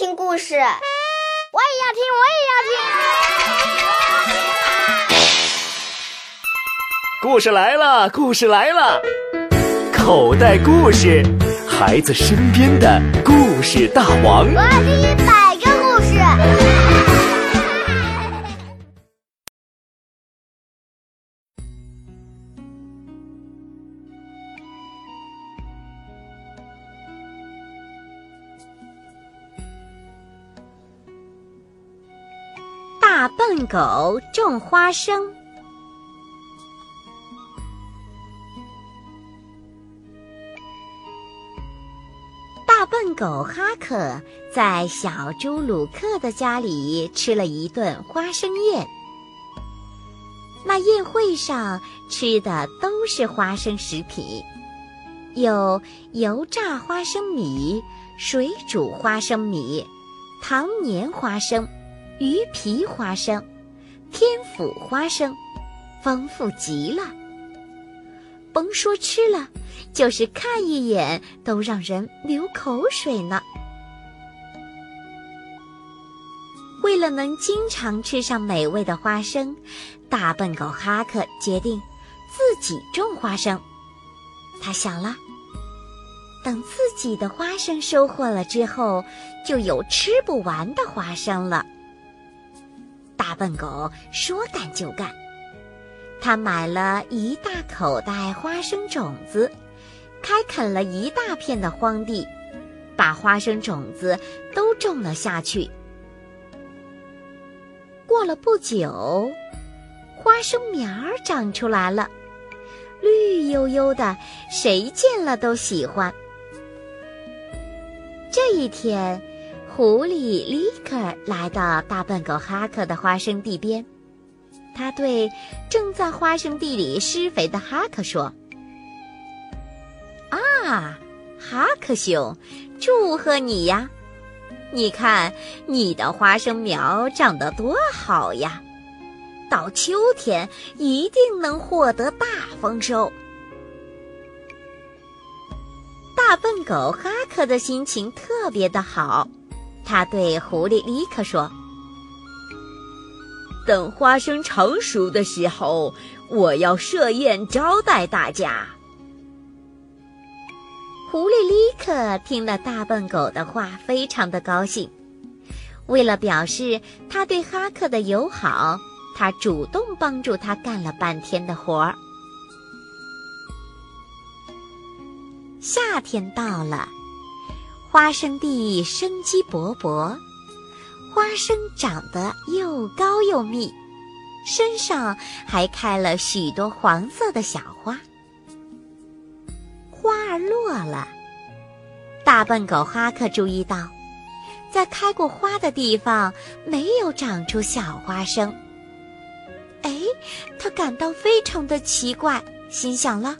听故事，我也要听，我也要听。故事来了，故事来了，口袋故事，孩子身边的故事大王。我要听一百狗种花生。大笨狗哈克在小猪鲁克的家里吃了一顿花生宴。那宴会上吃的都是花生食品，有油炸花生米、水煮花生米、糖粘花生。鱼皮花生、天府花生，丰富极了。甭说吃了，就是看一眼都让人流口水呢。为了能经常吃上美味的花生，大笨狗哈克决定自己种花生。他想了，等自己的花生收获了之后，就有吃不完的花生了。大笨狗说干就干，他买了一大口袋花生种子，开垦了一大片的荒地，把花生种子都种了下去。过了不久，花生苗儿长出来了，绿油油的，谁见了都喜欢。这一天。狐狸立刻来到大笨狗哈克的花生地边，他对正在花生地里施肥的哈克说：“啊，哈克兄，祝贺你呀！你看你的花生苗长得多好呀，到秋天一定能获得大丰收。”大笨狗哈克的心情特别的好。他对狐狸立刻说：“等花生成熟的时候，我要设宴招待大家。”狐狸立刻听了大笨狗的话，非常的高兴。为了表示他对哈克的友好，他主动帮助他干了半天的活儿。夏天到了。花生地生机勃勃，花生长得又高又密，身上还开了许多黄色的小花。花儿落了，大笨狗哈克注意到，在开过花的地方没有长出小花生。哎，他感到非常的奇怪，心想了：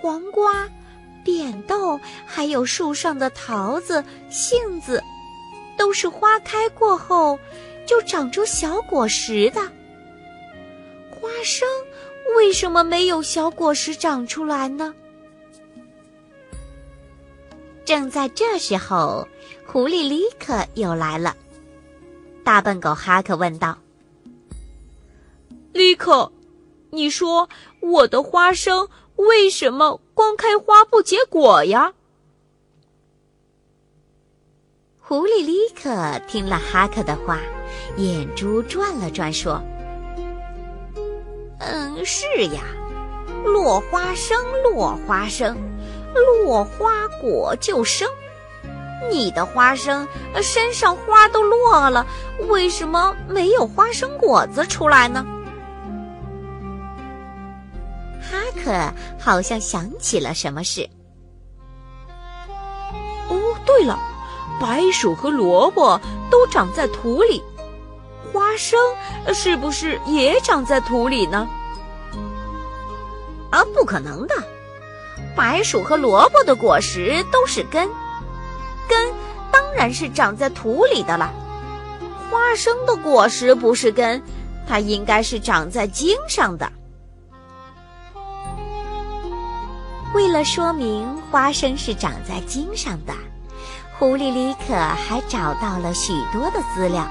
黄瓜。扁豆，还有树上的桃子、杏子，都是花开过后就长出小果实的。花生为什么没有小果实长出来呢？正在这时候，狐狸立刻又来了。大笨狗哈克问道：“立刻，你说我的花生？”为什么光开花不结果呀？狐狸立刻听了哈克的话，眼珠转了转，说：“嗯，是呀，落花生，落花生，落花果就生。你的花生身上花都落了，为什么没有花生果子出来呢？”克好像想起了什么事。哦，对了，白薯和萝卜都长在土里，花生是不是也长在土里呢？啊，不可能的！白薯和萝卜的果实都是根，根当然是长在土里的了。花生的果实不是根，它应该是长在茎上的。为了说明花生是长在茎上的，狐狸里可还找到了许多的资料。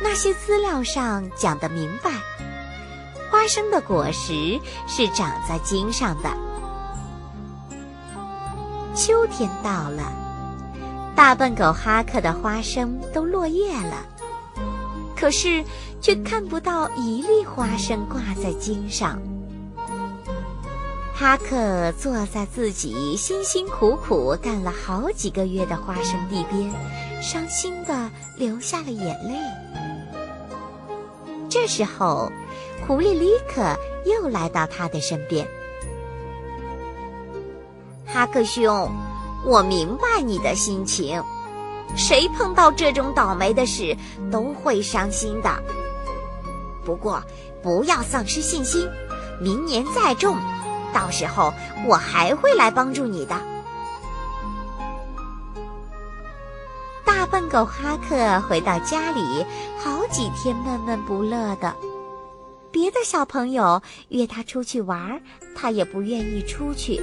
那些资料上讲得明白，花生的果实是长在茎上的。秋天到了，大笨狗哈克的花生都落叶了，可是却看不到一粒花生挂在茎上。哈克坐在自己辛辛苦苦干了好几个月的花生地边，伤心地流下了眼泪。这时候，狐狸里克又来到他的身边。哈克兄，我明白你的心情，谁碰到这种倒霉的事都会伤心的。不过，不要丧失信心，明年再种。到时候我还会来帮助你的。大笨狗哈克回到家里，好几天闷闷不乐的。别的小朋友约他出去玩，他也不愿意出去。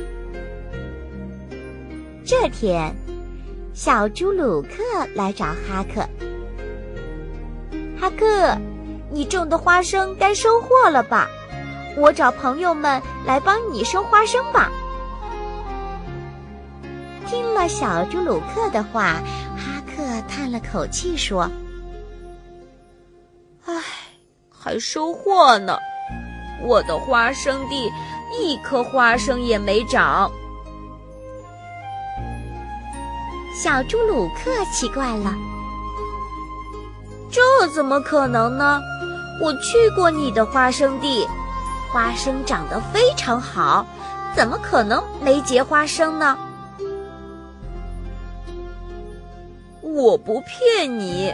这天，小猪鲁克来找哈克。哈克，你种的花生该收获了吧？我找朋友们来帮你收花生吧。听了小猪鲁克的话，哈克叹了口气说：“唉，还收获呢，我的花生地一颗花生也没长。”小猪鲁克奇怪了：“这怎么可能呢？我去过你的花生地。”花生长得非常好，怎么可能没结花生呢？我不骗你，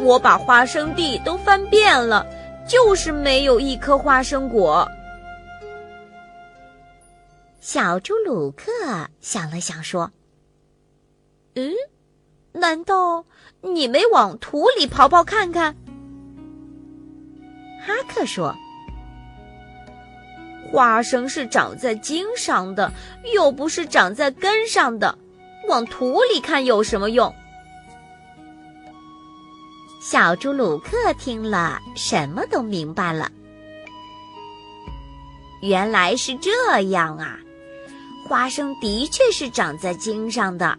我把花生地都翻遍了，就是没有一颗花生果。小猪鲁克想了想说：“嗯，难道你没往土里刨刨看看？”哈克说。花生是长在茎上的，又不是长在根上的，往土里看有什么用？小猪鲁克听了，什么都明白了。原来是这样啊！花生的确是长在茎上的，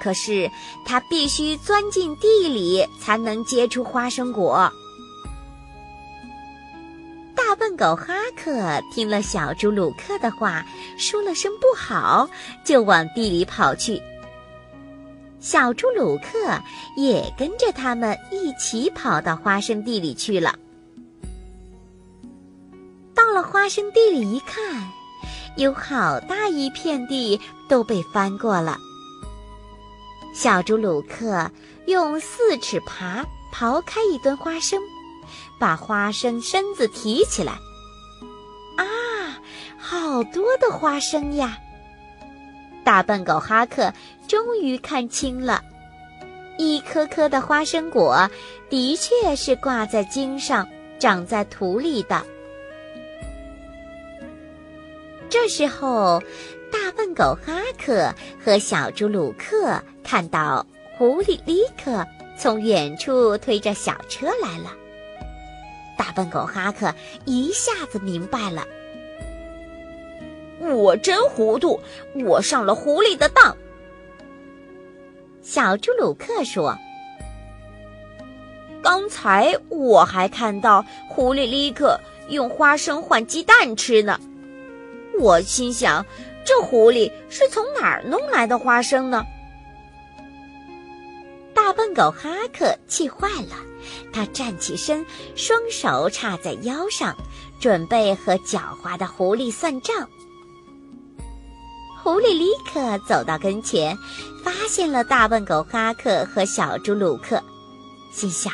可是它必须钻进地里才能结出花生果。狗哈克听了小猪鲁克的话，说了声不好，就往地里跑去。小猪鲁克也跟着他们一起跑到花生地里去了。到了花生地里一看，有好大一片地都被翻过了。小猪鲁克用四尺耙刨开一墩花生。把花生身子提起来，好多的花生呀！大笨狗哈克终于看清了，一颗颗的花生果的确是挂在茎上，长在土里的。这时候，大笨狗哈克和小猪鲁克看到狐狸立克从远处推着小车来了。大笨狗哈克一下子明白了，我真糊涂，我上了狐狸的当。小猪鲁克说：“刚才我还看到狐狸立刻用花生换鸡蛋吃呢，我心想，这狐狸是从哪儿弄来的花生呢？”大笨狗哈克气坏了，他站起身，双手叉在腰上，准备和狡猾的狐狸算账。狐狸立刻走到跟前，发现了大笨狗哈克和小猪鲁克，心想：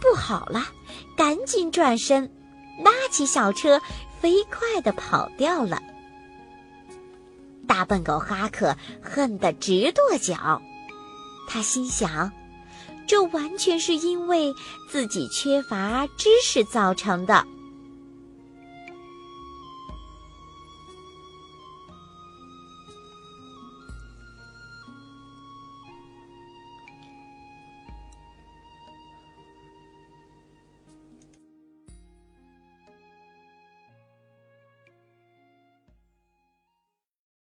不好了，赶紧转身，拉起小车，飞快地跑掉了。大笨狗哈克恨得直跺脚。他心想，这完全是因为自己缺乏知识造成的。